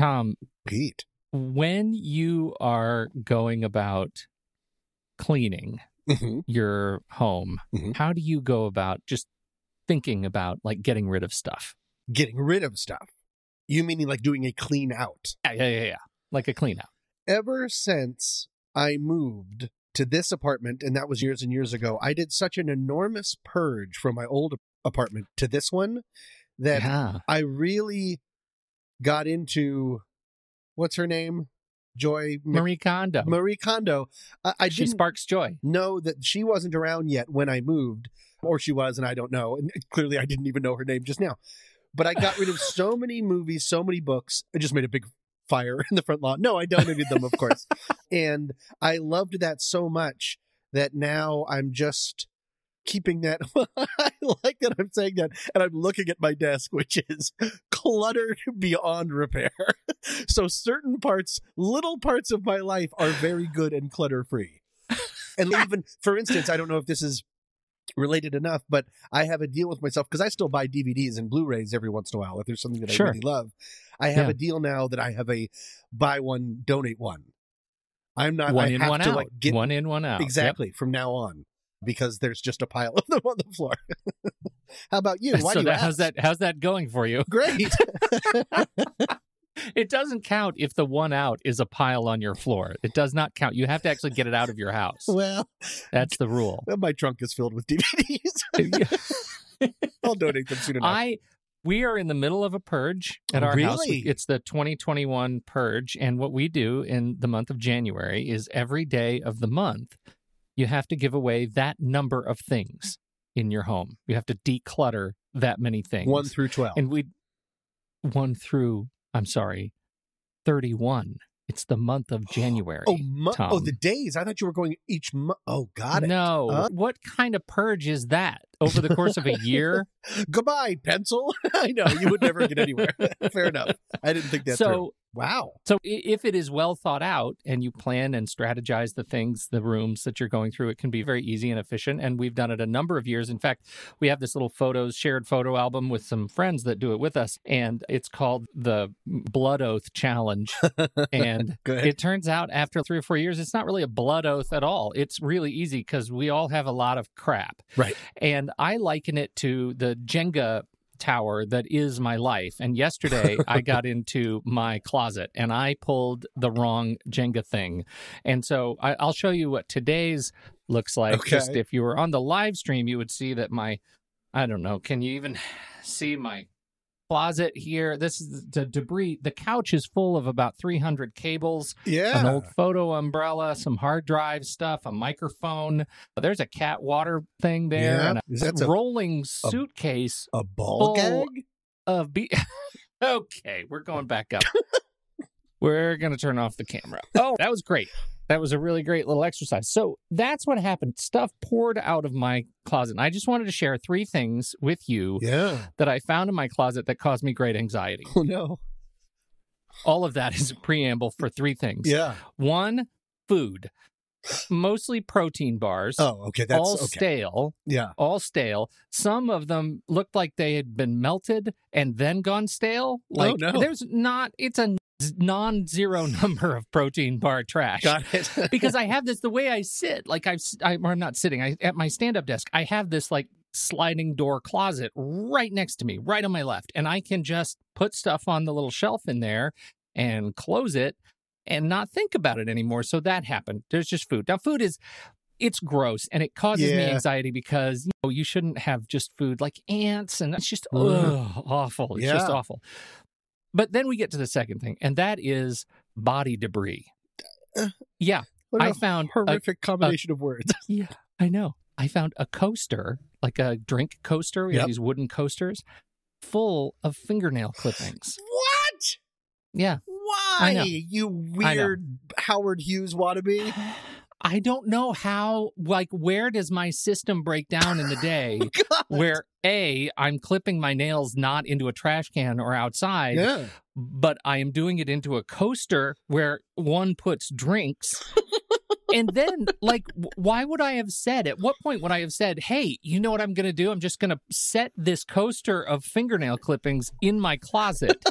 Tom, Pete. when you are going about cleaning Mhm. your home, Mhm. how do you go about just thinking about like getting rid of stuff? Getting rid of stuff. You meaning like doing a clean out? Yeah, yeah, yeah, yeah. Like a clean out. Ever since I moved to this apartment, and that was years and years ago, I did such an enormous purge from my old apartment to this one that Yeah. I really got into what's her name? Joy Marie Kondo. Marie Kondo. I, I she sparks joy. know that she wasn't around yet when I moved, or she was, and I don't know. And clearly, I didn't even know her name just now. But I got rid of so many movies, so many books. I just made a big fire in the front lawn. No, I donated them, of course. And I loved that so much that now I'm just keeping that. I like that I'm saying that. And I'm looking at my desk, which is cluttered beyond repair. so certain parts, little parts of my life are very good and clutter free. And even, for instance, I don't know if this is related enough, but I have a deal with myself because I still buy DVDs and Blu-rays every once in a while if there's something that Sure. I really love. I have Yeah. a deal now that I have a buy one, donate one. I'm not one I in, have one to out. like get one in, one out. Yep. exactly from now on because there's just a pile of them on the floor. How about you? Why so do you that, how's that? How's that going for you? Great. It doesn't count if the one out is a pile on your floor. It does not count. You have to actually get it out of your house. well, That's the rule. my trunk is filled with DVDs. I'll donate them soon enough. I we are in the middle of a purge at our house. really? It's the 2021 purge, and what we do in the month of January is every day of the month you have to give away that number of things in your home. You have to declutter that many things. one through twelve. and we one through I'm sorry, 31. It's the month of oh, January. oh, mo- oh, the days. I thought you were going each month. Oh, got it. No. Huh? What kind of purge is that? Over the course of a year? Goodbye, pencil. I know you would never get anywhere. Fair enough. I didn't think that so through. Wow. So if it is well thought out and you plan and strategize the things, the rooms that you're going through, it can be very easy and efficient. And we've done it a number of years. In fact, we have this little photos, shared photo album with some friends that do it with us. And it's called the Blood Oath Challenge. And it turns out after three or four years, it's not really a blood oath at all. It's really easy because we all have a lot of crap. Right. And I liken it to the Jenga tower that is my life. And yesterday I got into my closet and I pulled the wrong Jenga thing. And so I, I'll show you what today's looks like. Just if you were on the live stream, you would see that my, I don't know, can you even see my closet here? This is the debris. The couch is full of about 300 cables yeah. an old photo umbrella, some hard drive stuff, a microphone. There's a cat water thing there, Yeah. and a That's a- rolling suitcase a ball gag. of be. okay, we're going back up. we're gonna turn off the camera. Oh, that was great. That was a really great little exercise. So that's what happened. Stuff poured out of my closet. And I just wanted to share three things with you Yeah. that I found in my closet that caused me great anxiety. Oh no. All of that is a preamble for three things. Yeah. One, food, mostly protein bars, Oh, okay. That's all okay. stale, Yeah. all stale. Some of them looked like they had been melted and then gone stale. Oh, like no. there's not. It's a non-zero number of protein bar trash. Got it. because I have this the way I sit, like I've, I, or I'm not sitting. I at my stand-up desk, I have this like sliding door closet right next to me, right on my left, and I can just put stuff on the little shelf in there and close it and not think about it anymore. So that happened. There's just food. Now, food is. It's gross and it causes me anxiety because you know you shouldn't have just food like ants and it's just Ugh. awful. It's just awful. But then we get to the second thing, and that is body debris. Uh, Yeah, What I a found a- horrific combination of words. yeah, I know. I found a coaster, like a drink coaster. We have Yep. these wooden coasters full of fingernail clippings. what? Yeah. Why? You weird Howard Hughes wannabe. I don't know how, like, where does my system break down in the day where A, I'm clipping my nails not into a trash can or outside, Yeah. but I am doing it into a coaster where one puts drinks. and then, like, why would I have said, at what point would I have said, hey, you know what I'm going to do? I'm just going to set this coaster of fingernail clippings in my closet.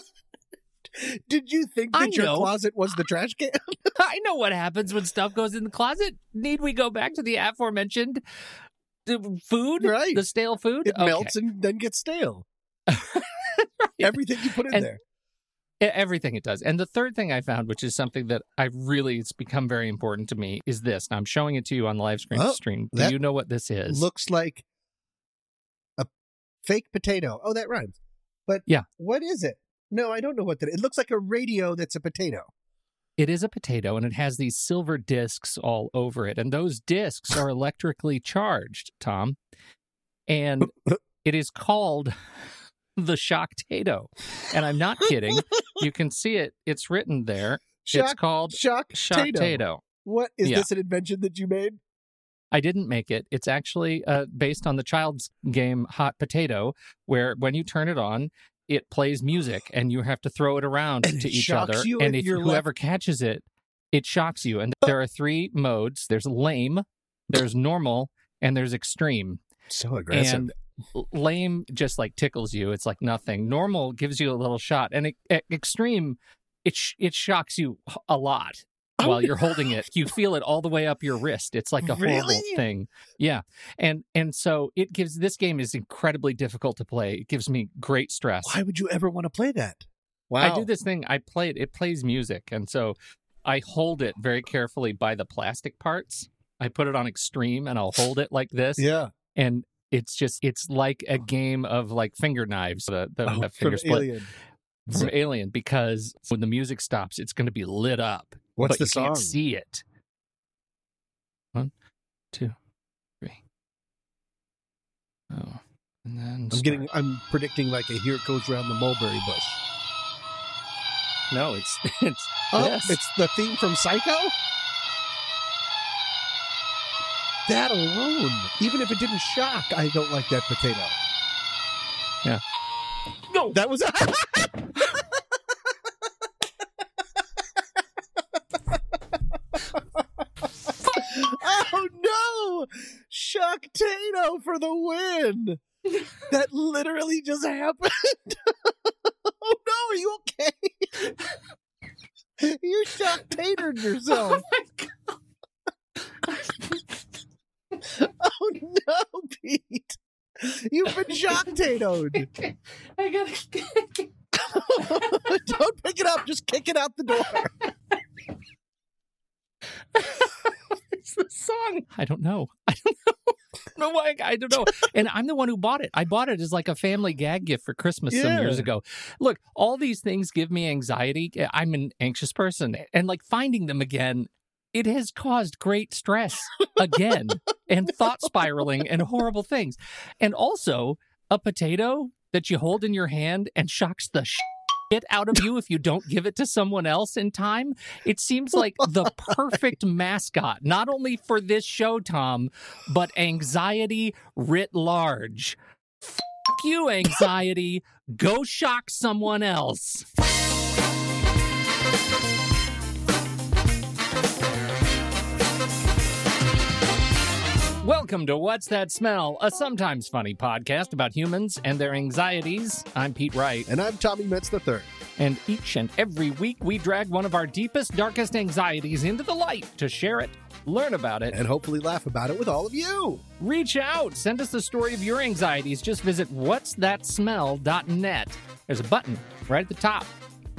Did you think that your closet was the trash can? I know what happens when stuff goes in the closet. Need we go back to the aforementioned the food? Right. The stale food? It Okay. melts and then gets stale. Everything you put in And- there. Everything it does. And the third thing I found, which is something that I really, it's become very important to me, is this. And I'm showing it to you on the live screen Oh, stream. Do you know what this is? Looks like a fake potato. Oh, that rhymes. But Yeah. what is it? No, I don't know what that. It looks like a radio that's a potato. It is a potato and it has these silver discs all over it. And those discs are electrically charged, Tom. And it is called the Shocktato. And I'm not kidding. You can see it. It's written there. it's called shock, potato. What is Yeah. this an invention that you made? I didn't make it. It's actually uh, based on the child's game Hot Potato, where when you turn it on, it plays music and you have to throw it around And to it each other. you and if if you're whoever catches it, it shocks you. And there are three modes there's lame, there's normal, and there's extreme. So aggressive. And lame just like tickles you. It's like nothing. Normal gives you a little shot, and e- extreme, it sh- it shocks you a lot while you're holding it. You feel it all the way up your wrist. It's like a horrible Really? thing. Yeah, and and so it gives this game is incredibly difficult to play. It gives me great stress. Why would you ever want to play that? Wow. I do this thing. I play it. It plays music, and so I hold it very carefully by the plastic parts. I put it on extreme, and I'll hold it like this Yeah. and it's just it's like a game of like finger knives the, the, Oh, the finger split Alien. from alien because when the music stops it's going to be lit up What's but the you song? can't see it one two three oh and then I'm getting. I'm predicting like a "Here It Goes Round the Mulberry Bush." no it's it's Oh, Yes. it's the theme from Psycho. That alone, even if it didn't shock, I don't like that potato. Yeah. No That was. Shocktato for the win. That literally just happened. oh no! Are you okay? you shocktatered oh, yourself. Oh oh no, Pete! You've been shocktatoed. i gotta Don't pick it up. Just kick it out the door. it's the song i don't know i don't know I don't know why I don't know. And I'm the one who bought it. I bought it as like a family gag gift for Christmas some years ago. Look, all these things give me anxiety. Eh, I'm an anxious person. And like finding them again, it has caused great stress again and thought spiraling and horrible things. And also, a potato that you hold in your hand and shocks the shit out of you if you don't give it to someone else in time. It seems like the perfect mascot, not only for this show, Tom, but anxiety writ large. Fuck you, anxiety. Go shock someone else. Welcome to What's That Smell, a sometimes funny podcast about humans and their anxieties. I'm Pete Wright, And I'm Tommy Metz the third. and each and every week we drag one of our deepest, darkest anxieties into the light to share it, learn about it, And hopefully laugh about it with all of you. reach out, send us the story of your anxieties. Just visit what'sthatsmell.net. There's a button right at the top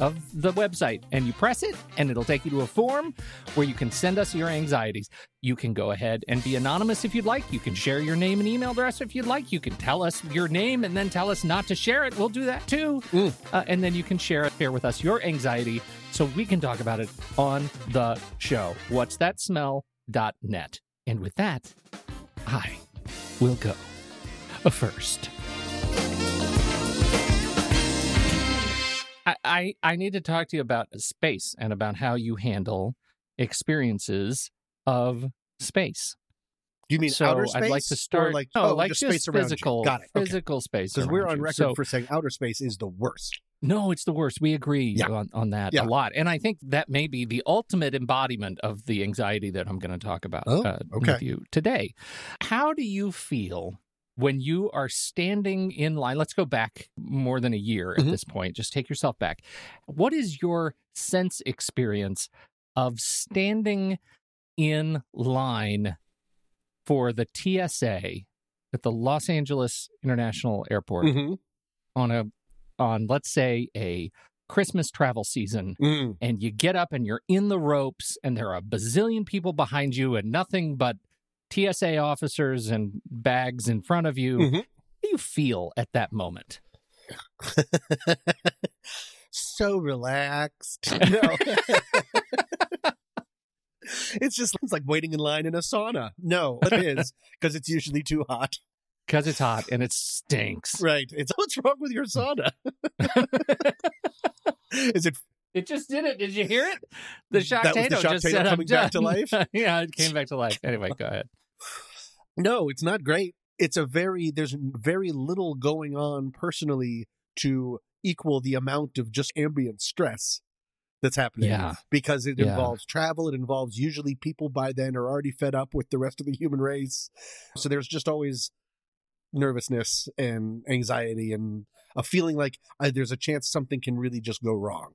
of the website, and you press it, and it'll take you to a form where you can send us your anxieties. You can go ahead and be anonymous if you'd like. You can share your name and email address if you'd like. You can tell us your name and then tell us not to share it. We'll do that too. Mm. Uh, and then you can share it, share with us your anxiety so we can talk about it on the show. What's that smell.net. And with that, I will go first. I, I, I need to talk to you about space and about how you handle experiences of space. Do you mean so outer space? I'd like to start like, no, oh, like just just space around physical. Got it. Okay. physical space. Because we're on record So- for saying outer space is the worst. no, it's the worst. We agree Yeah. on, on that Yeah. a lot. And I think that may be the ultimate embodiment of the anxiety that I'm going to talk about Oh, uh, okay. with you today. How do you feel when you are standing in line, let's go back more than a year at Mhm. this point. Just take yourself back. What is your sense experience of standing in line for the TSA at the Los Angeles International Airport Mhm. on a on let's say a Christmas travel season Mm. and you get up and you're in the ropes and there are a bazillion people behind you and nothing but TSA officers and bags in front of you. Mhm. How do you feel at that moment? so relaxed. No. it's just it's like waiting in line in a sauna. No, it is because it's usually too hot. Because it's hot and it stinks. Right. It's what's wrong with your sauna? is it It just did it. Did you hear it? The shock That was the just said, "I'm coming back to life? yeah, it came back to life. Anyway, go ahead. No, it's not great. It's a very there's very little going on personally to equal the amount of just ambient stress that's happening. Yeah. Because it Yeah. involves travel, it involves usually people by then are already fed up with the rest of the human race. So there's just always nervousness and anxiety and a feeling like uh, there's a chance something can really just go wrong.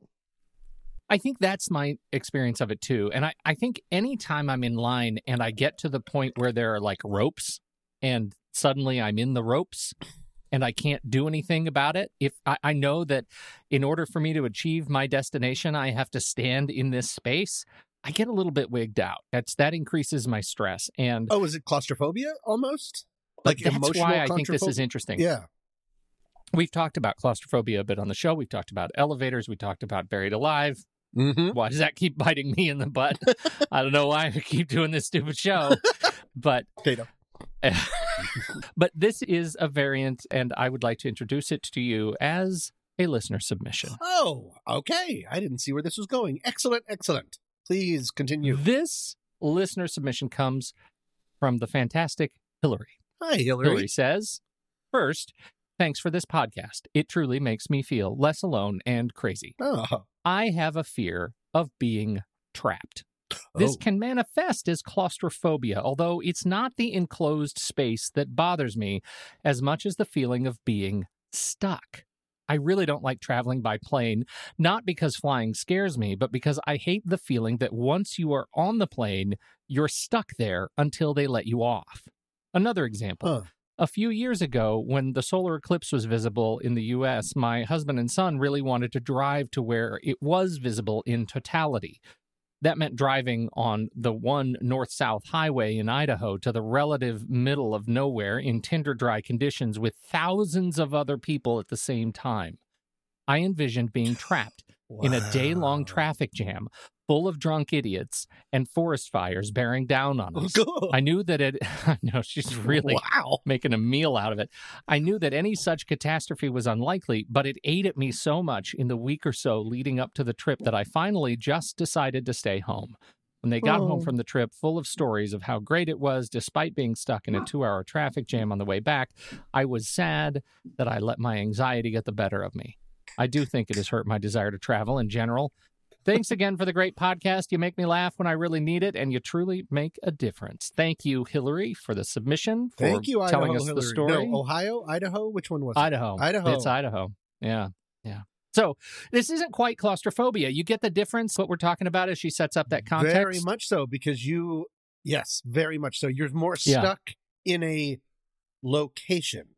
I think that's my experience of it too. And I, I think anytime I'm in line and I get to the point where there are like ropes and suddenly I'm in the ropes and I can't do anything about it, if I, I know that in order for me to achieve my destination, I have to stand in this space, I get a little bit wigged out. That's that increases my stress. And Oh, is it claustrophobia almost? Like that's why I think this is interesting. Yeah. We've talked about claustrophobia a bit on the show. We've talked about elevators. We talked about buried alive. Mm-hmm. Why does that keep biting me in the butt? I don't know why I keep doing this stupid show, but Potato. but this is a variant, and I would like to introduce it to you as a listener submission. Oh, okay. I didn't see where this was going. Excellent, excellent. Please continue. This listener submission comes from the fantastic Hillary. Hi, Hillary. Hillary says, First, thanks for this podcast. It truly makes me feel less alone and crazy. Oh, I have a fear of being trapped. This Oh. can manifest as claustrophobia, although it's not the enclosed space that bothers me as much as the feeling of being stuck. I really don't like traveling by plane, not because flying scares me, but because I hate the feeling that once you are on the plane, you're stuck there until they let you off. Another example. Huh. A few years ago, when the solar eclipse was visible in the US, my husband and son really wanted to drive to where it was visible in totality. That meant driving on the one north south highway in Idaho to the relative middle of nowhere in tinder dry conditions with thousands of other people at the same time. I envisioned being trapped in a day long traffic jam full of drunk idiots and forest fires bearing down on oh, us. I knew that it, I know she's really wow. making a meal out of it. I knew that any such catastrophe was unlikely, but it ate at me so much in the week or so leading up to the trip that I finally just decided to stay home. When they got Oh. home from the trip, full of stories of how great it was despite being stuck in a two hour traffic jam on the way back, I was sad that I let my anxiety get the better of me. I do think it has hurt my desire to travel in general. Thanks again for the great podcast. You make me laugh when I really need it, and you truly make a difference. Thank you, Hillary, for the submission, for Thank you, Idaho. telling us Hillary. the story. No, Ohio, Idaho. Which one was it? Idaho. Idaho. It's Idaho. Yeah. Yeah. So this isn't quite claustrophobia. You get the difference. What we're talking about as she sets up that context. Very much so, because you, yes, very much so. You're more Yeah. stuck in a location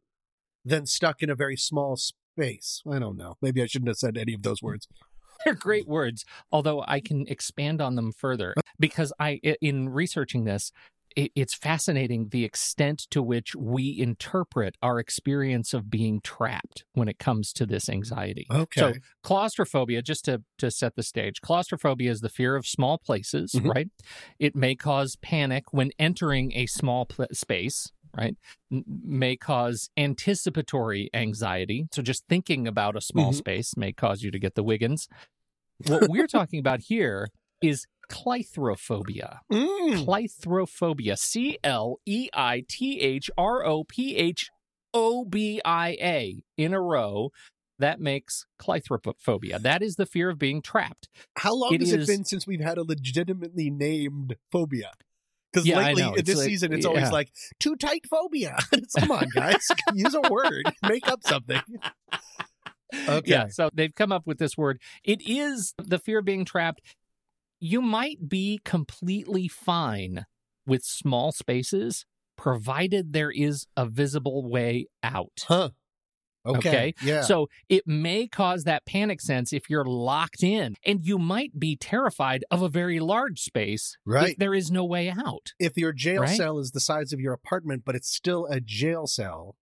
than stuck in a very small space. I don't know. Maybe I shouldn't have said any of those words. They're great words, although I can expand on them further because I, in researching this, it's fascinating the extent to which we interpret our experience of being trapped when it comes to this anxiety. Okay. So claustrophobia, just to to set the stage, claustrophobia is the fear of small places, Mhm. right? It may cause panic when entering a small pl- space, right? N- may cause anticipatory anxiety. So just thinking about a small Mhm. space may cause you to get the wiggins. What we're talking about here is cleithrophobia. Mm. C L E I T H R O P H O B I A in a row. That makes cleithrophobia. That is the fear of being trapped. How long It has is- it been since we've had a legitimately named phobia? Because Yeah, I lately know. this like- season, it's always yeah. like too tight phobia. Come on, guys, use a word, make up something. Okay. Yeah, so they've come up with this word. It is the fear of being trapped. You might be completely fine with small spaces, provided there is a visible way out. Huh. Okay. Okay. Yeah. So it may cause that panic sense if you're locked in, and you might be terrified of a very large space right. if there is no way out. If your jail Right? cell is the size of your apartment, but it's still a jail cell,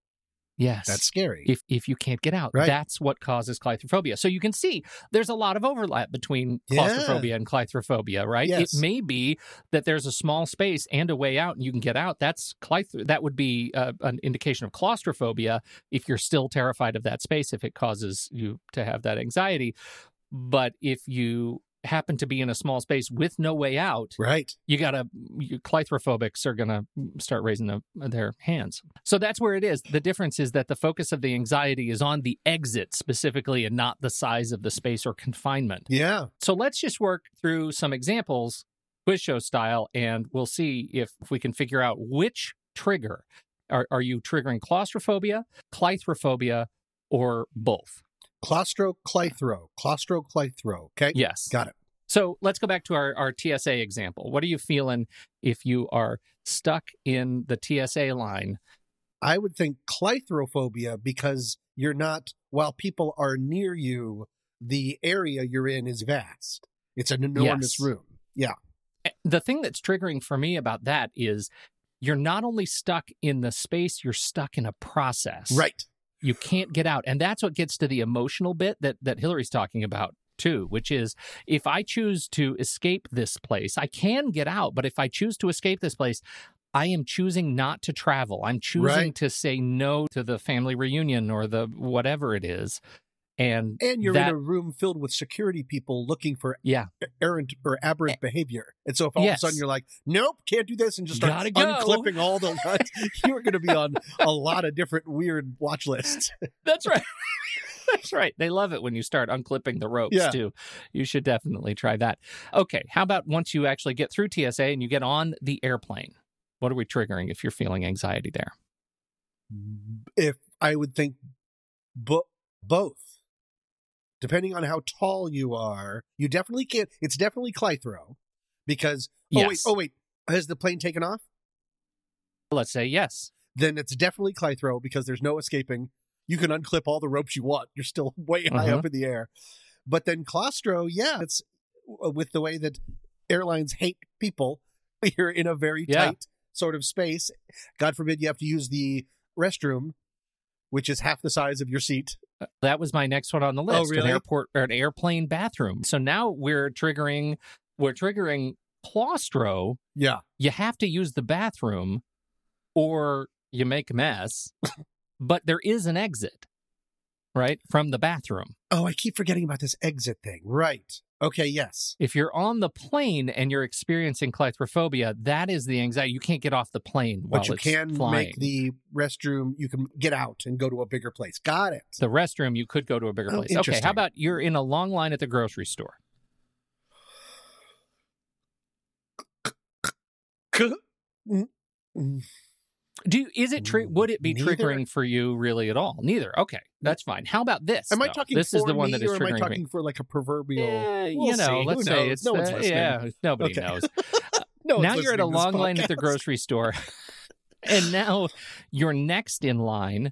Yes. that's scary. if if you can't get out. Right. That's what causes cleithrophobia. So you can see there's a lot of overlap between Yeah. claustrophobia and cleithrophobia, right? Yes. It may be that there's a small space and a way out, and you can get out. That's claustro- that would be uh, an indication of claustrophobia if you're still terrified of that space, if it causes you to have that anxiety. But if you happen to be in a small space with no way out, right. you gotta you, claustrophobics are gonna start raising the, their hands. So that's where it is. The difference is that the focus of the anxiety is on the exit specifically and not the size of the space or confinement. Yeah. so let's just work through some examples quiz show style and we'll see if, if we can figure out which trigger. Are, are you triggering claustrophobia cleithrophobia or both Claustroclythro. Claustroclythro. Okay. yes Got it. So let's go back to our, our TSA example. What are you feeling if you are stuck in the TSA line? I would think cleithrophobia because you're not, while people are near you, the area you're in is vast. It's an enormous Yes. room. Yeah. Eh, The thing that's triggering for me about that is you're not only stuck in the space, you're stuck in a process. Right. You can't get out. And that's what gets to the emotional bit that, that Hillary's talking about too, which is if I choose to escape this place, I can get out. But if I choose to escape this place, I am choosing not to travel. I'm choosing Right. to say no to the family reunion or the whatever it is. And And you're that- in a room filled with security people looking for yeah, errant or aberrant eh, behavior. And so if all Yes. of a sudden you're like, nope, can't do this, and just start go. unclipping all the lines, you're going to be on a lot of different weird watch lists. That's right. That's right. They love it when you start unclipping the ropes Yeah. too. You should definitely try that. Okay, how about once you actually get through TSA and you get on the airplane? What are we triggering if you're feeling anxiety there? if I would think bo- both. Depending on how tall you are, you definitely can't. It's definitely Cleithro because. Oh wait! Oh wait! Has the plane taken off? Let's say yes. Then it's definitely Cleithro because there's no escaping. You can unclip all the ropes you want. You're still way high Uh-huh. up in the air. But then Claustro, yeah, it's uh, with the way that airlines hate people. You're in a very Yeah. tight sort of space. God forbid you have to use the restroom, which is half the size of your seat. Uh, that was my next one on the oh, list. Oh, really? An airport or an airplane bathroom. So now we're triggering we're triggering claustro. Yeah. You have to use the bathroom or you make a mess. but there is an exit, right? From the bathroom. Oh, I keep forgetting about this exit thing. Right. Okay, yes. If you're on the plane and you're experiencing claustrophobia, that is the anxiety. You can't get off the plane while But you can flying. make the restroom, you can get out and go to a bigger place. Got it. the restroom, you could go to a bigger Oh, place. Okay, interesting. how about you're in a long line at the grocery store? Mm, mm. Do you, is it tri- would it be Neither. triggering for you really at all? Neither. Okay, that's fine. How about this? Am I though? talking This for is the one me, that is or am I talking me. for like a proverbial? Eh, We'll you know, see. Who let's say knows? it's No one's uh, listening. yeah, nobody Okay. knows. No, now you're at a long line at the grocery store, and now you're next in line,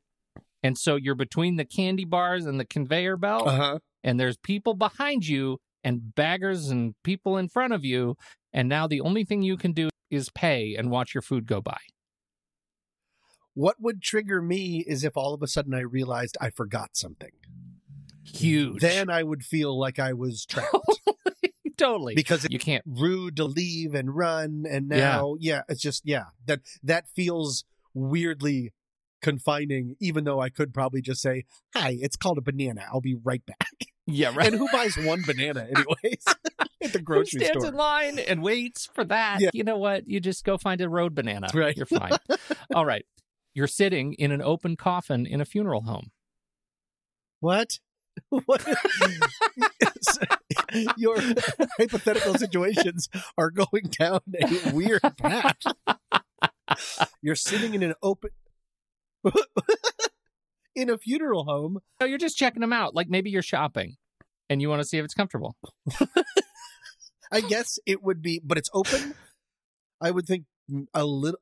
and so you're between the candy bars and the conveyor belt, Uh-huh. and there's people behind you and baggers and people in front of you, and now the only thing you can do is pay and watch your food go by. What would trigger me is if all of a sudden I realized I forgot something. Huge. Then I would feel like I was trapped totally. because you can't. rude to leave and run, and now, yeah, it's just yeah that that feels weirdly confining. Even though I could probably just say, "Hi, it's called a banana. I'll be right back." Yeah, right. And who buys one banana anyways at the grocery Who stands store? in line and waits for that? Yeah. You know what? You just go find a road banana. Right. You're fine. All right. You're sitting in an open coffin in a funeral home. What? What? your hypothetical situations are going down a weird path. You're sitting in an open in a funeral home. No, you're just checking them out. Like maybe you're shopping and you want to see if it's comfortable. I guess it would be, but it's open. I would think a little.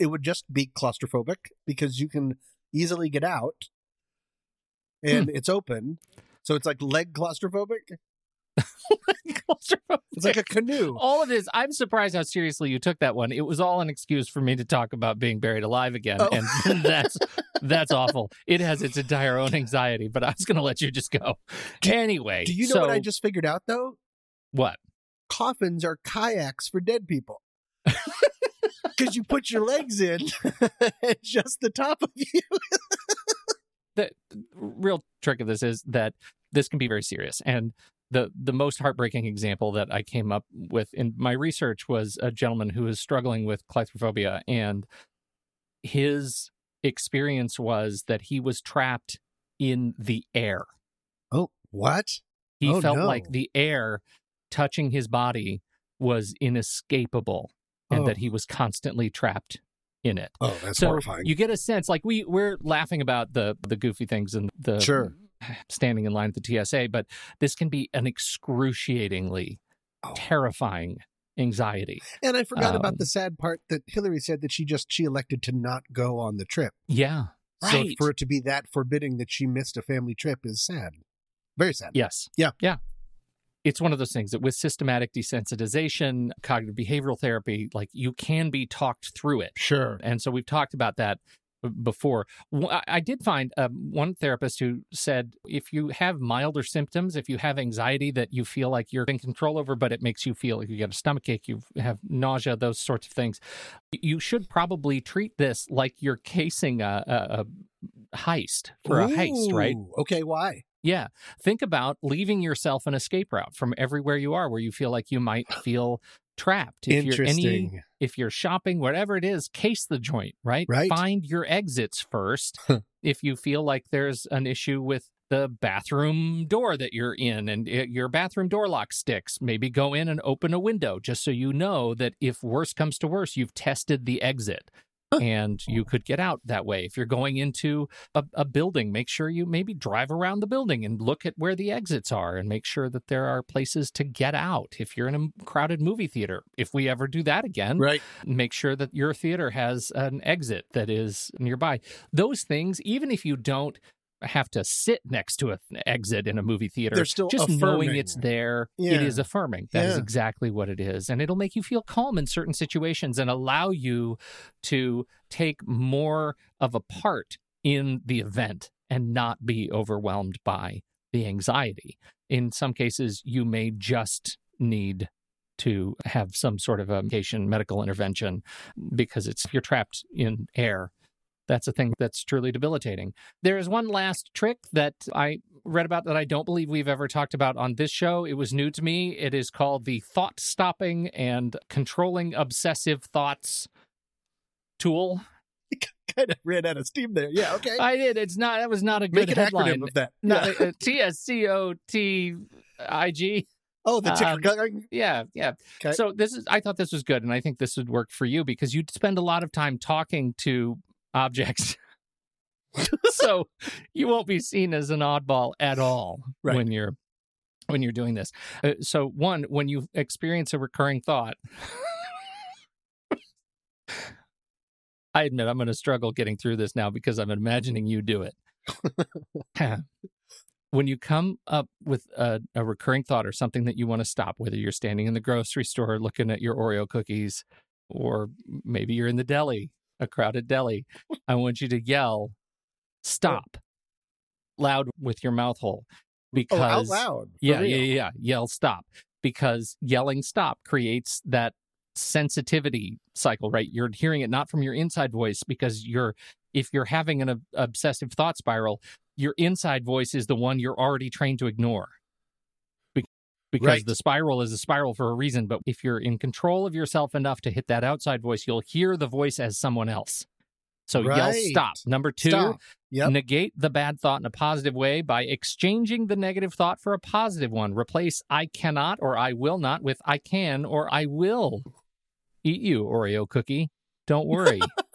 It would just be claustrophobic because you can easily get out, and hmm. it's open, so it's like leg claustrophobic. It's like a canoe. all of this, I'm surprised how seriously you took that one. It was all an excuse for me to talk about being buried alive again, Oh. and that's that's awful. It has its entire own anxiety, but I was going to let you just go anyway. Do you know what I just figured out though? what? Coffins are kayaks for dead people. Because you put your legs in, just the top of you. the real trick of this is that this can be very serious and the the most heartbreaking example that I came up with in my research was a gentleman who was struggling with claustrophobia and his experience was that he was trapped in the air. Oh, what? He Oh, felt no. like the air touching his body was inescapable and Oh. that he was constantly trapped in it Oh, that's so horrifying. you get a sense like we we're laughing about the the goofy things and the Sure. standing in line at the TSA, but this can be an excruciatingly Oh. terrifying anxiety. And I forgot Um, about the sad part that Hillary said that she just she elected to not go on the trip. Yeah. So Right. for it to be that forbidding that she missed a family trip is sad. Very sad. yes. Yeah. Yeah. It's one of those things that with systematic desensitization, cognitive behavioral therapy, like you can be talked through it. Sure. And so we've talked about that before. I did find um, one therapist who said if you have milder symptoms, if you have anxiety that you feel like you're in control over, but it makes you feel like you get a stomach ache, you have nausea, those sorts of things, you should probably treat this like you're casing a, a, a heist for a heist, right? Okay, why? Yeah. Think about leaving yourself an escape route from everywhere you are where you feel like you might feel trapped. If you're any Interesting. if you're shopping, whatever it is, case the joint, right? Right. Find your exits first. if you feel like there's an issue with the bathroom door that you're in and it, your bathroom door lock sticks, maybe go in and open a window just so you know that if worse comes to worse, you've tested the exit. And you could get out that way. If you're going into a, a building, make sure you maybe drive around the building and look at where the exits are and make sure that there are places to get out. If you're in a crowded movie theater, if we ever do that again, Right. make sure that your theater has an exit that is nearby. Those things, even if you don't have to sit next to an exit in a movie theater, They're still just knowing it's there, Yeah. it is affirming. That is Yeah. exactly what it is. And it'll make you feel calm in certain situations and allow you to take more of a part in the event and not be overwhelmed by the anxiety. In some cases, you may just need to have some sort of a medical intervention because it's you're trapped in air. That's a thing that's truly debilitating. There is one last trick that I read about that I don't believe we've ever talked about on this show. It was new to me. It is called the thought stopping and controlling obsessive thoughts tool. Kind of ran out of steam there. Yeah, okay. I did. It's not. That was not a good Make an headline. acronym of that. No, uh, T S C O T I G. Oh, the um, ticker. Yeah, yeah. Okay. So this is. I thought this was good, and I think this would work for you because you'd spend a lot of time talking to objects. so you won't be seen as an oddball at all Right. when you're when you're doing this. Uh, so one, when you experience a recurring thought. I admit I'm going to struggle getting through this now because I'm imagining you do it. when you come up with a, a recurring thought or something that you want to stop, whether you're standing in the grocery store looking at your Oreo cookies, or maybe you're in the deli, a crowded deli, I want you to yell, "Stop!" loud with your mouth hole, oh, because out loud. yeah, real. yeah, yeah, yeah. Yell stop because yelling stop creates that sensitivity cycle, right? You're hearing it not from your inside voice because you're if you're having an ob- obsessive thought spiral, your inside voice is the one you're already trained to ignore. Be- because Right. the spiral is a spiral for a reason, but if you're in control of yourself enough to hit that outside voice, you'll hear the voice as someone else. So yell stop. Number 2, Stop. Yep. Negate the bad thought in a positive way by exchanging the negative thought for a positive one. Replace I cannot or I will not with I can or I will. Eat you, Oreo cookie. Don't worry.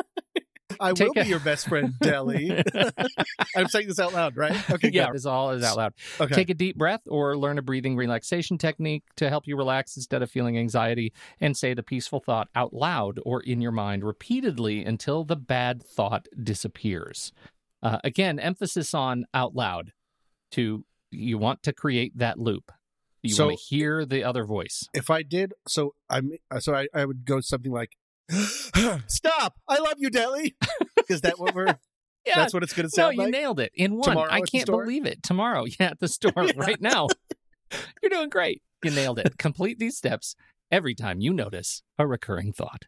I will a- be your best friend, Deli. I'm saying this out loud, right? Okay, yeah, good. this all is out loud. Okay. Take a deep breath or learn a breathing relaxation technique to help you relax instead of feeling anxiety and say the peaceful thought out loud or in your mind repeatedly until the bad thought disappears. Uh, again, emphasis on out loud to you want to create that loop. You So- want to hear the other voice. if I did, so I'm, so I, I would go something like, "Stop! I love you, Deli." Is that what we're? Yeah, That's what it's going to say. no, sound you like. nailed it in one. Tomorrow I can't believe it. Tomorrow, yeah, at the store right now. You're doing great. You nailed it. Complete these steps every time you notice a recurring thought.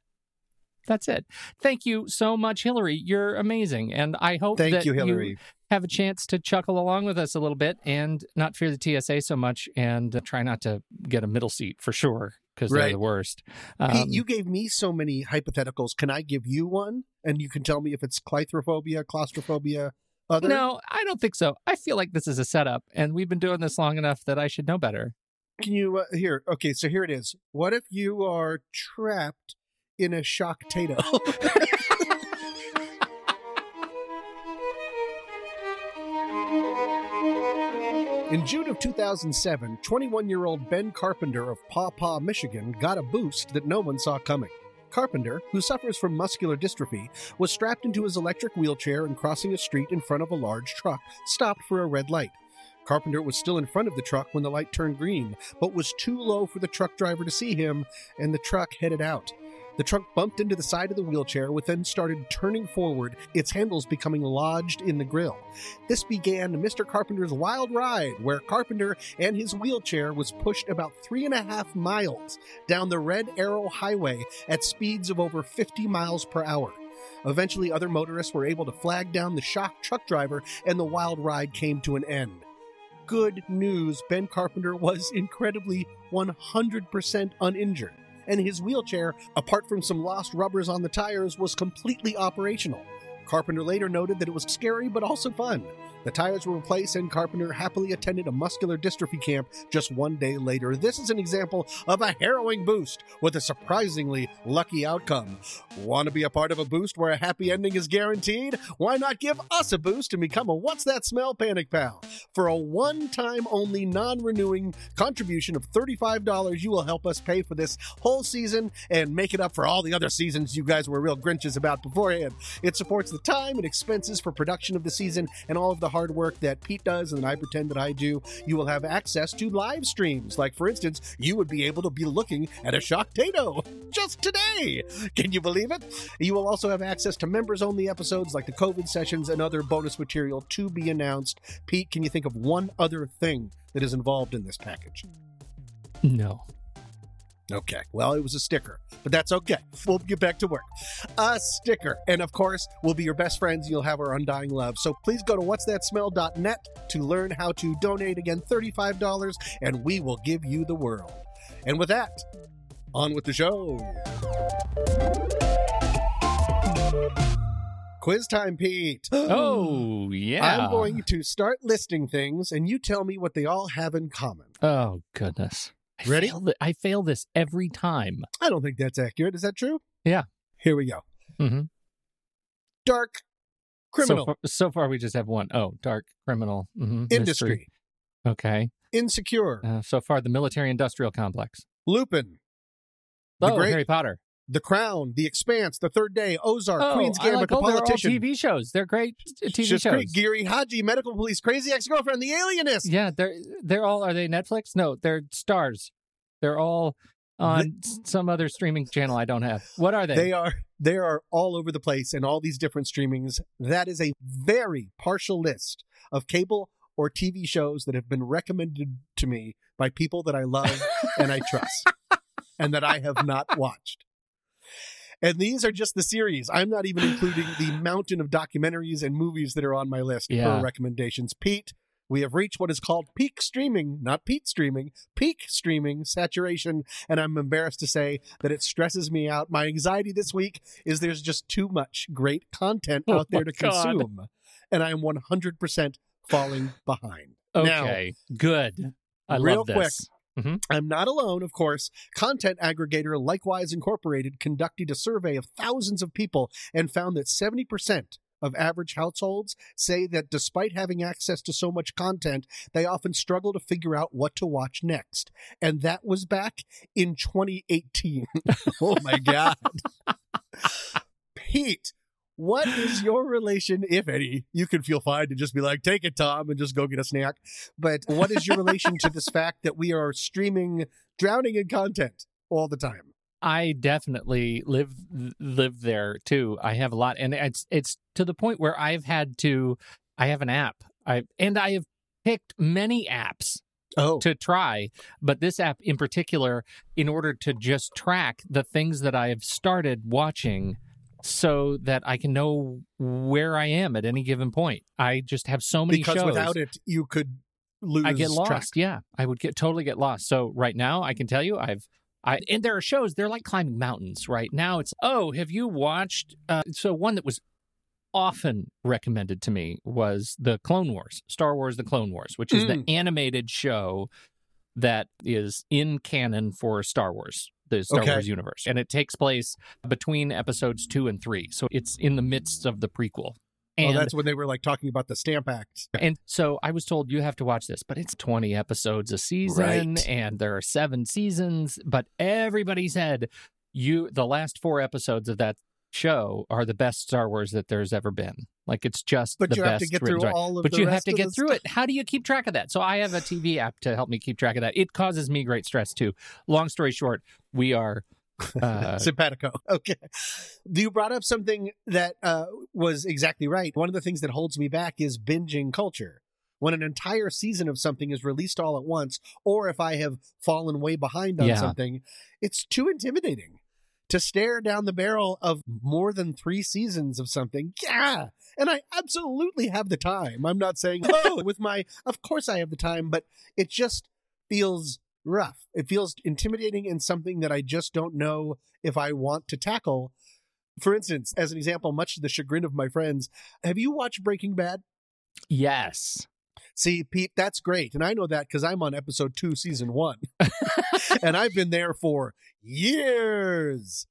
That's it. Thank you so much, Hillary. You're amazing, and I hope Thank that you, Hillary. have a chance to chuckle along with us a little bit and not fear the TSA so much, and try not to get a middle seat for sure because they're Right. the worst. Pete, Um, you gave me so many hypotheticals. Can I give you one, and you can tell me if it's claustrophobia, cleithrophobia, other? no, I don't think so. I feel like this is a setup, and we've been doing this long enough that I should know better. Can you uh, here? Okay, so here it is. What if you are trapped in a shock tato? In June of 2007, 21 year old Ben Carpenter of Paw Paw, Michigan, got a boost that no one saw coming. Carpenter, who suffers from muscular dystrophy, was strapped into his electric wheelchair and crossing a street in front of a large truck, stopped for a red light. Carpenter was still in front of the truck when the light turned green, but was too low for the truck driver to see him, and the truck headed out. The truck bumped into the side of the wheelchair, which then started turning forward, its handles becoming lodged in the grill. This began Mr. Carpenter's wild ride, where Carpenter and his wheelchair was pushed about three and a half miles down the Red Arrow Highway at speeds of over 50 miles per hour. Eventually, other motorists were able to flag down the shocked truck driver, and the wild ride came to an end. Good news Ben Carpenter was incredibly 100% uninjured, and his wheelchair, apart from some lost rubbers on the tires, was completely operational. Carpenter later noted that it was scary but also fun. The tires were replaced, and Carpenter happily attended a muscular dystrophy camp just one day later. This is an example of a harrowing boost with a surprisingly lucky outcome. Want to be a part of a boost where a happy ending is guaranteed? Why not give us a boost and become a What's That Smell Panic Pal? For a one time only non renewing contribution of $35, you will help us pay for this whole season and make it up for all the other seasons you guys were real Grinches about beforehand. It supports the time and expenses for production of the season and all of the hard work that Pete does and I pretend that I do. You will have access to live streams. Like, for instance, you would be able to be looking at a shock tato just today. Can you believe it? You will also have access to members only episodes like the COVID sessions and other bonus material to be announced. Pete, can you think of one other thing that is involved in this package? No. Okay. Well, it was a sticker, but that's okay. We'll get back to work. A sticker. And of course, we'll be your best friends. You'll have our undying love. So please go to what's that what'sthatsmell.net to learn how to donate. Again, $35, and we will give you the world. And with that, on with the show. Quiz time, Pete. Oh, yeah. I'm going to start listing things, and you tell me what they all have in common. Oh, goodness. I Ready? Fail th- I fail this every time. I don't think that's accurate. Is that true? Yeah. Here we go. Mm-hmm. Dark criminal So far, so far, we just have one. Oh, dark criminal mhm, industry, mystery. Okay. insecure, Uh, so far, the military industrial complex. Lupin, The oh, Great- Harry Potter. The Crown, The Expanse, The Third Day, Ozark, oh, Queen's Gambit, like The all Politician, TV shows. They're great TV Schitt's shows. Creek, Giri/Haji, Medical Police, Crazy Ex-Girlfriend, The Alienist. Yeah, they're they're all. Are they Netflix? No, they're stars. They're all on s some other streaming channel I don't have. What are they? They are they are all over the place in all these different streamings. That is a very partial list of cable or TV shows that have been recommended to me by people that I love and I trust and that I have not watched. And these are just the series. I'm not even including the mountain of documentaries and movies that are on my list Yeah. for recommendations. Pete, we have reached what is called peak streaming, not Pete streaming, peak streaming saturation. And I'm embarrassed to say that it stresses me out. My anxiety this week is there's just too much great content Oh out there to God. consume. and I am 100% falling behind. Now, Okay, good. I real love this. Mm-hmm. I'm not alone, of course. Content aggregator Likewise Incorporated conducted a survey of thousands of people and found that 70% of average households say that despite having access to so much content, they often struggle to figure out what to watch next. And that was back in 2018. oh my God. Pete, what is your relation, if any? You can feel fine to just be like, take it, Tom, and just go get a snack. But what is your relation to this fact that we are streaming, drowning in content all the time? I definitely live live there too. I have a lot, and it's it's to the point where I've had to. I have an app. I and I have picked many apps Oh, to try, but this app in particular, in order to just track the things that I have started watching, so that I can know where I am at any given point. I just have so many because shows. without it, you could lose. I get lost. track. Yeah, I would get totally get lost. So right now, I can tell you, I've I and there are shows. They're like climbing mountains. Right now, it's oh, have you watched? Uh, so one that was often recommended to me was the Clone Wars, Star Wars: The Clone Wars, which is Mm. the animated show that is in canon for Star Wars. The Star Okay. Wars universe. And it takes place between episodes two and three. So it's in the midst of the prequel. Oh, And that's when they were like talking about the Stamp Act. and so I was told you have to watch this, but it's 20 episodes a season Right. and there are 7 seasons, but everybody said you the last 4 episodes of that show are the best Star Wars that there's ever been. Like it's just But the you best have to get through story. all of But you have to get through stuff. it. How do you keep track of that? So I have a TV app to help me keep track of that. It causes me great stress too. Long story short, we are uh, Simpatico. Okay. You brought up something that uh, was exactly right. One of the things that holds me back is binging culture. When an entire season of something is released all at once, or if I have fallen way behind on Yeah. something, it's too intimidating to stare down the barrel of more than three seasons of something. Yeah. And I absolutely have the time. I'm not saying, oh, with my, of course I have the time, but it just feels rough. It feels intimidating and something that I just don't know if I want to tackle. For instance, as an example, much to the chagrin of my friends, have you watched Breaking Bad? yes. See, Pete, that's great. And I know that because I'm on episode two, season one. and I've been there for years.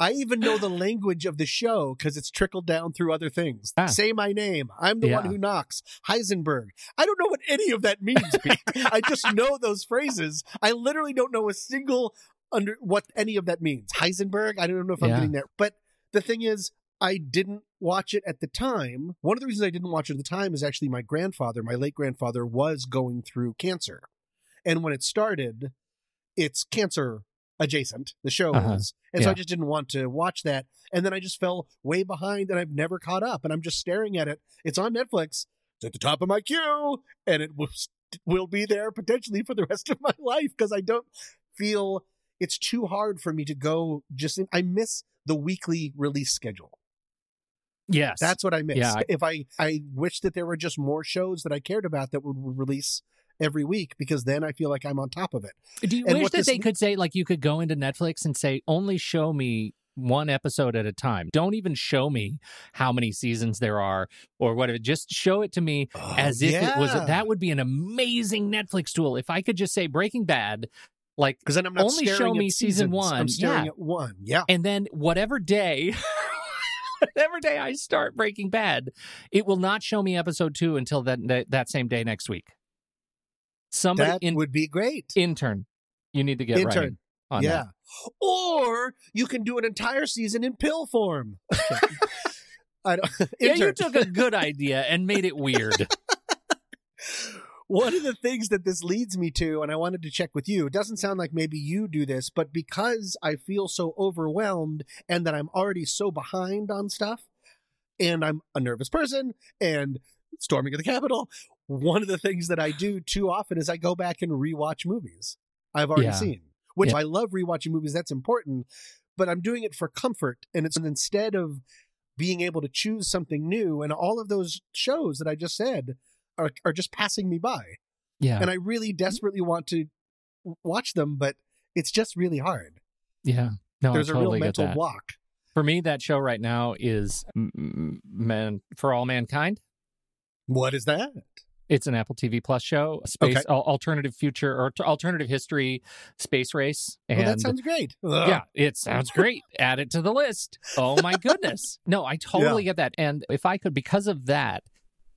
I even know the language of the show because it's trickled down through other things. Ah. Say my name. I'm the one who knocks. Heisenberg. I don't know what any of that means, Pete. I just know those phrases. I literally don't know a single under what any of that means. Heisenberg. I don't know if I'm Yeah. getting there. But the thing is, I didn't watch it at the time. One of the reasons I didn't watch it at the time is actually my grandfather, my late grandfather, was going through cancer. And when it started, it's cancer adjacent, the show Uh-huh. is. And so I just didn't want to watch that. And then I just fell way behind and I've never caught up. And I'm just staring at it. It's on Netflix. It's at the top of my queue. And it will, will be there potentially for the rest of my life because I don't feel it's too hard for me to go just in, I miss the weekly release schedule. Yes. That's what I miss. Yeah, I- if I I wish that there were just more shows that I cared about that would release every week because then I feel like I'm on top of it. Do you And wish that this- they could say, like, you could go into Netflix and say, only show me one episode at a time? Don't even show me how many seasons there are or whatever. Just show it to me oh, as if it was. Oh. That would be an amazing Netflix tool. If I could just say Breaking Bad, like, because then I'm not only show me season one. I'm staring Yeah. at one. Yeah. and then whatever day. Whatever day I start Breaking Bad, it will not show me episode two until that that, that same day next week. Somebody That in, would be great. intern, you need to get Intern. on yeah. that. Or you can do an entire season in pill form. I don't Yeah, you took a good idea and made it weird. One of the things that this leads me to, and I wanted to check with you, it doesn't sound like maybe you do this, but because I feel so overwhelmed and that I'm already so behind on stuff, and I'm a nervous person and storming of the Capitol, one of the things that I do too often is I go back and rewatch movies I've already Yeah. seen, which Yeah. I love rewatching movies. That's important, but I'm doing it for comfort. And it's instead of being able to choose something new, and all of those shows that I just said are, are just passing me by Yeah, and I really desperately want to watch them, but it's just really hard. yeah. No, There's I a totally real mental block. For me, that show right now is Man for All Mankind. What is that? It's an Apple TV Plus show, space Okay. al- alternative future or alternative history space race. Oh, and well, that sounds great. Ugh. yeah, it sounds great. Add it to the list. Oh my goodness. No, I totally get that. And if I could, because of that,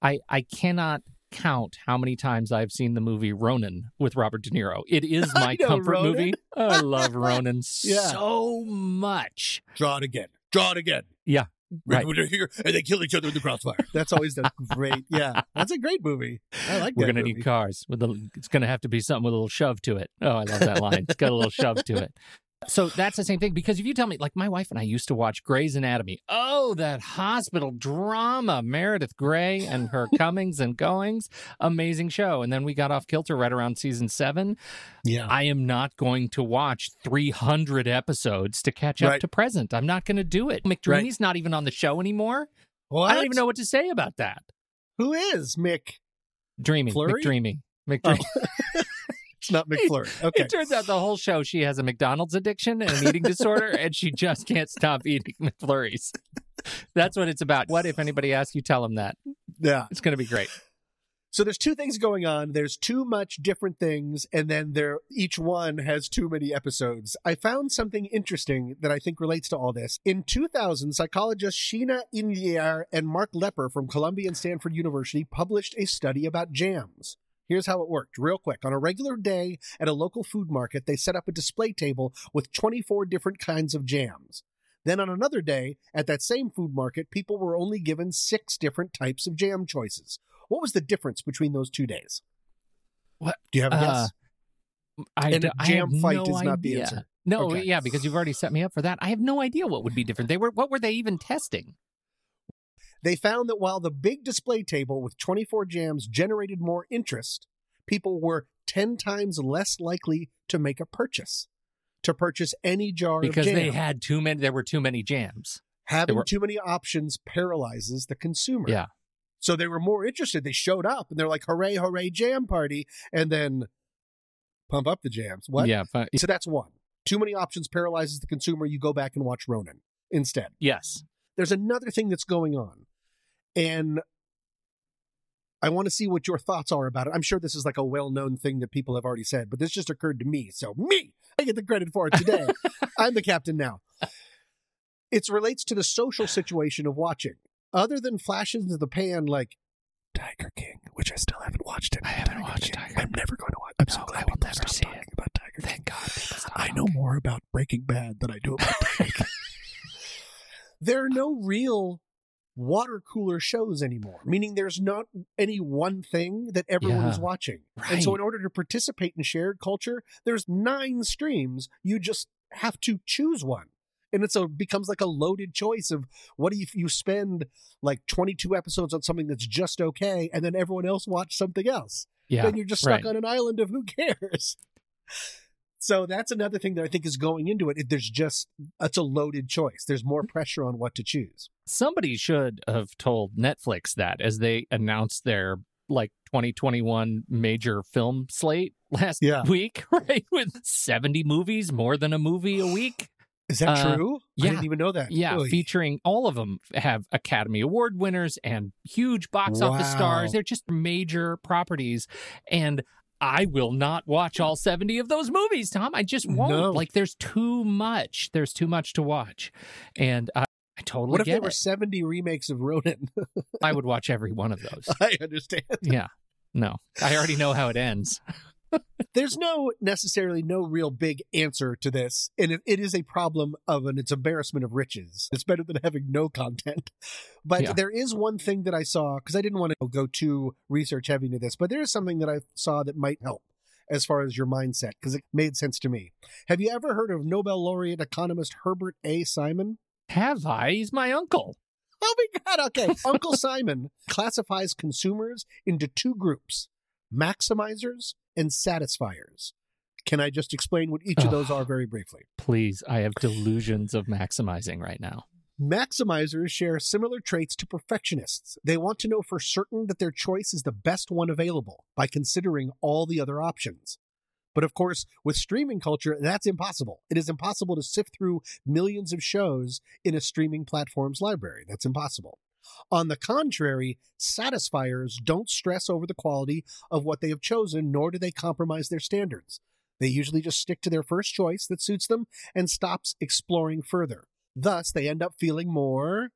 I I cannot count how many times I've seen the movie Ronin with Robert De Niro. It is my know comfort Ronin. movie. I love Ronin Yeah. so much. Draw it again. Draw it again. Yeah, right. We're here, and they kill each other in the crossfire. That's always the great. Yeah, that's a great movie. I like We're that gonna movie. need cars with a. It's gonna have to be something with a little shove to it. Oh, I love that line. It's got a little shove to it. So that's the same thing because if you tell me, like my wife and I used to watch Grey's Anatomy. Oh, that hospital drama, Meredith Grey and her comings and goings, amazing show. And then we got off kilter right around season seven. Yeah, I am not going to watch 300 episodes to catch up Right. to present. I'm not going to do it. McDreamy's not even on the show anymore. what? I don't even know what to say about that. who is Mick. Dreamy, Flurry? McDreamy, oh. McDreamy. It's not McFlurry. Okay, It turns out the whole show she has a McDonald's addiction and an eating disorder, and she just can't stop eating McFlurries. That's what it's about. What if anybody asks you, tell them that. yeah. It's going to be great. So there's two things going on. There's too much different things, and then there each one has too many episodes. I found something interesting that I think relates to all this. In 2000, psychologists Sheena Iyengar and Mark Lepper from Columbia and Stanford University published a study about jams. Here's how it worked, real quick. On a regular day at a local food market, they set up a display table with 24 different kinds of jams. Then on another day, at that same food market, people were only given six different types of jam choices. What was the difference between those two days? What? Do you have a Uh, guess? I, And a jam fight no is not the answer. No, Okay. yeah, because you've already set me up for that. I have no idea what would be different. They were what were they even testing? They found that while the big display table with 24 jams generated more interest, people were 10 times less likely to make a purchase, to purchase any jar Because of jam. they had too many. There were too many jams. Having were- too many options paralyzes the consumer. Yeah. So they were more interested. They showed up and they're like, hooray, hooray, jam party. And then pump up the jams. What? Yeah. But, So that's one. Too many options paralyzes the consumer. You go back and watch Ronin instead. yes. There's another thing that's going on. And I want to see what your thoughts are about it. I'm sure this is like a well known thing that people have already said, but this just occurred to me. So, me, I get the credit for it today. I'm the captain now. It relates to the social situation of watching. Other than flashes into the pan like Tiger King, which I still haven't watched it. I haven't watched King. Tiger I'm never going to watch I'm so glad I will never see talking it. about Tiger King. Thank God. I know more about Breaking Bad than I do about Tiger King. there are no real water cooler shows anymore, meaning there's not any one thing that everyone is Yeah. watching. And so, in order to participate in shared culture, there's nine streams. You just have to choose one. And it's a becomes like a loaded choice of what if you spend like 22 episodes on something that's just okay, and then everyone else watch something else Yeah. then you're just stuck right. on an island of who cares. So that's another thing that I think is going into it. It- There's just it's a loaded choice. There's more mm. pressure on what to choose. Somebody should have told Netflix that as they announced their like 2021 major film slate last Yeah. week, right? With 70 movies, more than a movie a week. Is that Uh, true? I didn't even know that. Yeah, Oy. featuring all of them have Academy Award winners and huge box office stars. They're just major properties. And I will not watch all 70 of those movies, Tom. I just won't. No. Like, there's too much. There's too much to watch. And I, I totally What if get there were 70 remakes of Ronin? I would watch every one of those. I understand. Yeah. No, I already know how it ends. There's no necessarily no real big answer to this, and it, it is a problem of an it's embarrassment of riches. It's better than having no content. But Yeah. there is one thing that I saw because I didn't want to go too research heavy into this, but there is something that I saw that might help as far as your mindset because it made sense to me. Have you ever heard of Nobel laureate economist Herbert A. Simon? Have I? He's my uncle. Oh my God. Okay. Uncle Simon classifies consumers into two groups maximizers and satisfiers. Can I just explain what each of those are very briefly? Please, I have delusions of maximizing right now. Maximizers share similar traits to perfectionists. They want to know for certain that their choice is the best one available by considering all the other options. But of course, with streaming culture, that's impossible. It is impossible to sift through millions of shows in a streaming platform's library. That's impossible. On the contrary, satisfiers don't stress over the quality of what they have chosen, nor do they compromise their standards. They usually just stick to their first choice that suits them and stops exploring further. Thus, they end up feeling more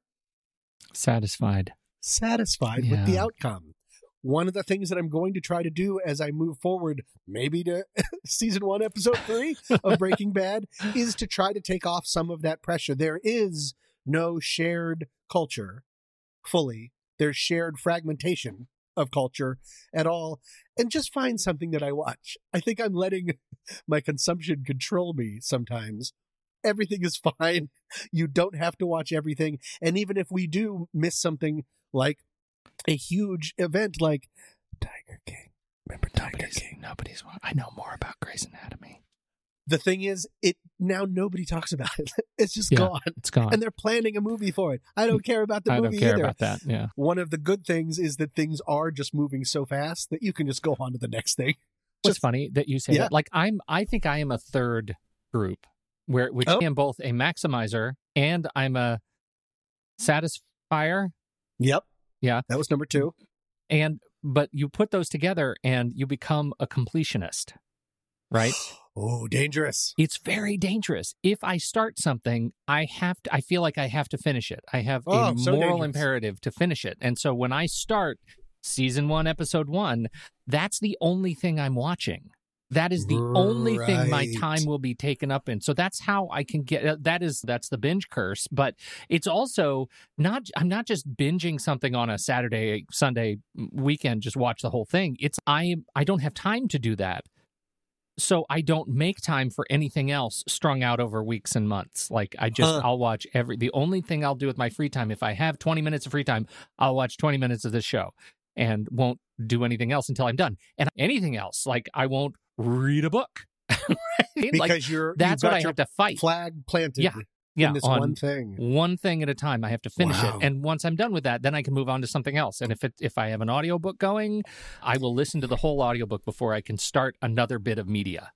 Satisfied. satisfied with the outcome. One of the things that I'm going to try to do as I move forward, maybe to season one, episode three of Breaking Bad, is to try to take off some of that pressure. There is no shared culture fully, there's shared fragmentation of culture at all, and just find something that I watch. I think I'm letting my consumption control me sometimes. Everything is fine. You don't have to watch everything. And even if we do miss something like a huge event like Tiger King, remember Tiger Nobody's, King? nobody's. I know more about Grey's Anatomy. The thing is, it now nobody talks about it. It's just Yeah. gone. It's gone. And they're planning a movie for it. I don't care about the I movie don't care either. about that. Yeah. One of the good things is that things are just moving so fast that you can just go on to the next thing. Just- funny that you say Yeah. that. Like I'm, I think I am a third group where which Oh. I am both a maximizer and I'm a satisfier. Yep. Yeah. That was number two. And but you put those together and you become a completionist, right? Oh, dangerous. it's very dangerous. If I start something, I have to I feel like I have to finish it. I have Oh, a so moral dangerous. imperative to finish it. And so when I start season 1 episode 1, that's the only thing I'm watching. That is the only thing my time will be taken up in. So that's how I can get uh, that is that's the binge curse, but it's also not I'm not just binging something on a Saturday Sunday weekend just watch the whole thing. It's I I don't have time to do that so I don't make time for anything else strung out over weeks and months. Like I just Huh. I'll watch every the only thing I'll do with my free time if I have 20 minutes of free time, I'll watch 20 minutes of this show and won't do anything else until I'm done. And anything else, like I won't read a book. Right? Because like you're that's what I have to fight. flag planted Yeah. yeah, this on one thing. one thing at a time. I have to finish Wow. it. And once I'm done with that, then I can move on to something else. And if it if I have an audiobook going, I will listen to the whole audiobook before I can start another bit of media.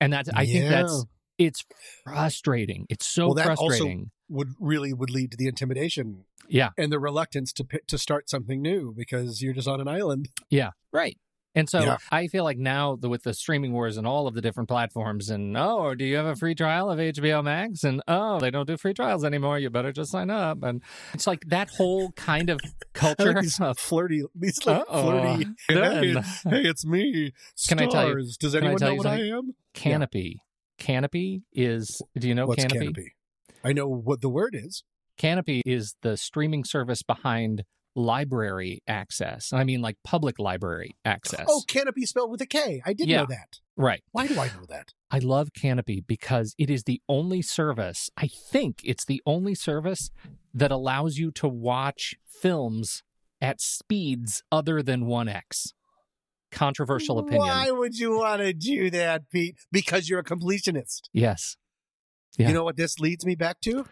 And that's I think that's it's frustrating. It's so Well, that also- frustrating. would really would lead to the intimidation yeah. and the reluctance to to start something new because you're just on an island. Yeah. Right. And so Yeah. I feel like now the, with the streaming wars and all of the different platforms, and oh, do you have a free trial of HBO Max? And oh, they don't do free trials anymore. You better just sign up. And it's like that whole kind of culture. like these of, flirty, these like flirty. Hey, hey, it's me. Can I tell you- Does anyone tell know you what I am? Kanopy. Kanopy is. Do you know What's Kanopy? canopy? I know what the word is. Kanopy is the streaming service behind library access. I mean, like public library access. Oh, canopy spelled with a K. I did Yeah. know that. right. Why do I know that? I love Kanopy because it is the only service, I think it's the only service that allows you to watch films at speeds other than 1x. Controversial opinion. Why would you want to do that, Pete? Because you're a completionist. Yes. Yeah. You know what this leads me back to?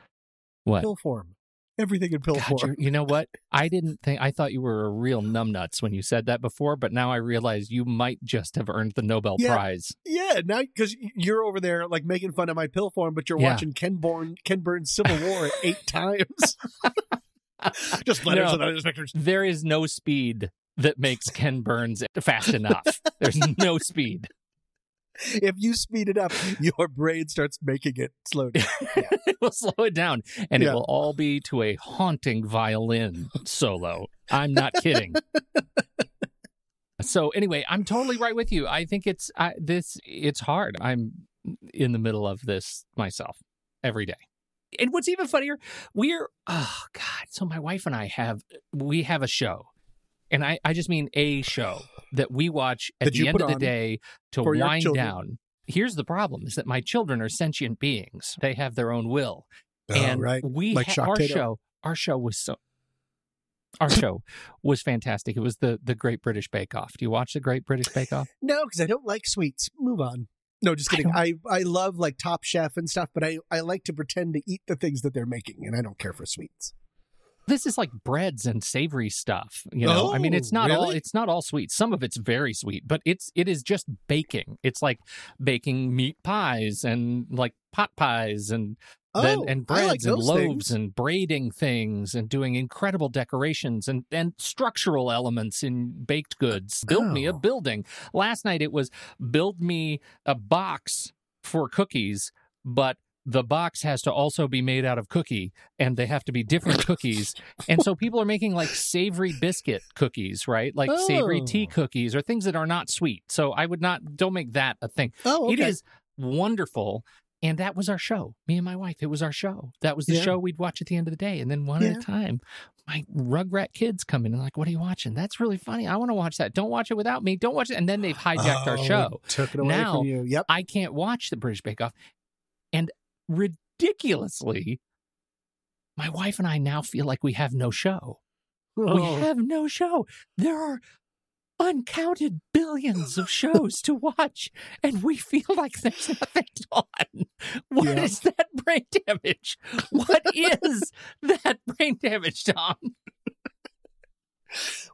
What? Pill form. Everything in pill God, form. you're- know what? I didn't think I thought you were a real numbnuts when you said that before, but now I realize you might just have earned the Nobel Yeah. Prize. Yeah, now because you're over there like making fun of my pill form, but you're Yeah. watching Ken Ken Burns Civil War eight times. Just letters No. and vectors. There is no speed that makes Ken Burns fast enough. There's no speed. If you speed it up, your brain starts making it slow down. it will slow it down and Yeah. it will all be to a haunting violin solo. I'm not kidding. so anyway, I'm totally right with you. I think it's I, this it's hard. I'm in the middle of this myself every day. And what's even funnier, we're oh god, so my wife and I have we have a show. And I, I just mean a show that we watch at That the end of the day to wind down. Here's the problem is that my children are sentient beings. They have their own will. Oh, and oh, right. we Like ha- our Tato. show our show was so our show was fantastic. It was the the Great British Bake Off. Do you watch the Great British Bake Off? No, because I don't like sweets. Move on. No, just I kidding. I, I love like Top Chef and stuff, but I, I like to pretend to eat the things that they're making, and I don't care for sweets. This is like breads and savory stuff. You know, I mean, it's Oh, not all it's not all sweet. Some of it's very sweet, but it's it is just baking. It's like baking meat pies and like pot pies and then, Oh, and I like breads and loaves things. and braiding things and doing incredible decorations and, and structural elements in baked goods. Build me a Oh. building. Last night it was build me a box for cookies, but the box has to also be made out of cookie and they have to be different cookies. And so people are making like savory biscuit cookies, right? Like savory tea Oh. cookies or things that are not sweet. So I would not, don't make that a thing. Oh, It okay. is wonderful. And that was our show. Me and my wife. It was our show. That was the Yeah. show we'd watch at the end of the day. And then one at a time, my Rugrat kids come in and like, what are you watching? That's really funny. I want to watch that. Don't watch it without me. Don't watch it. And then they've hijacked our Oh, show. Took it away Now- from you. Yep. I can't watch the British Bake Off. And ridiculously, my wife and I now feel like we have no show. We Oh. have no show. There are uncounted billions of shows to watch, and we feel like there's nothing on. What Yeah. is that brain damage? What is that brain damage, Tom?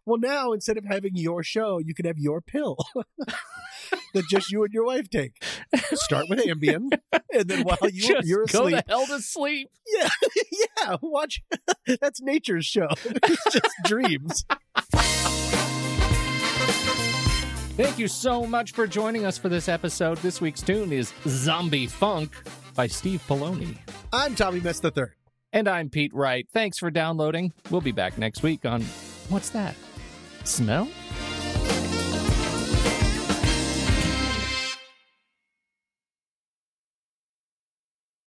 Well, now instead of having your show, you can have your pill that just you and your wife take. Start with Ambien, and then while you Just you're go asleep, to hell to sleep. yeah, yeah, watch. That's nature's show. It's just dreams. Thank you so much for joining us for this episode. This week's tune is Zombie Funk by Steve Poloni. I'm Tommy Mess the Third. And I'm Pete Wright. Thanks for downloading. We'll be back next week on What's That? Smell?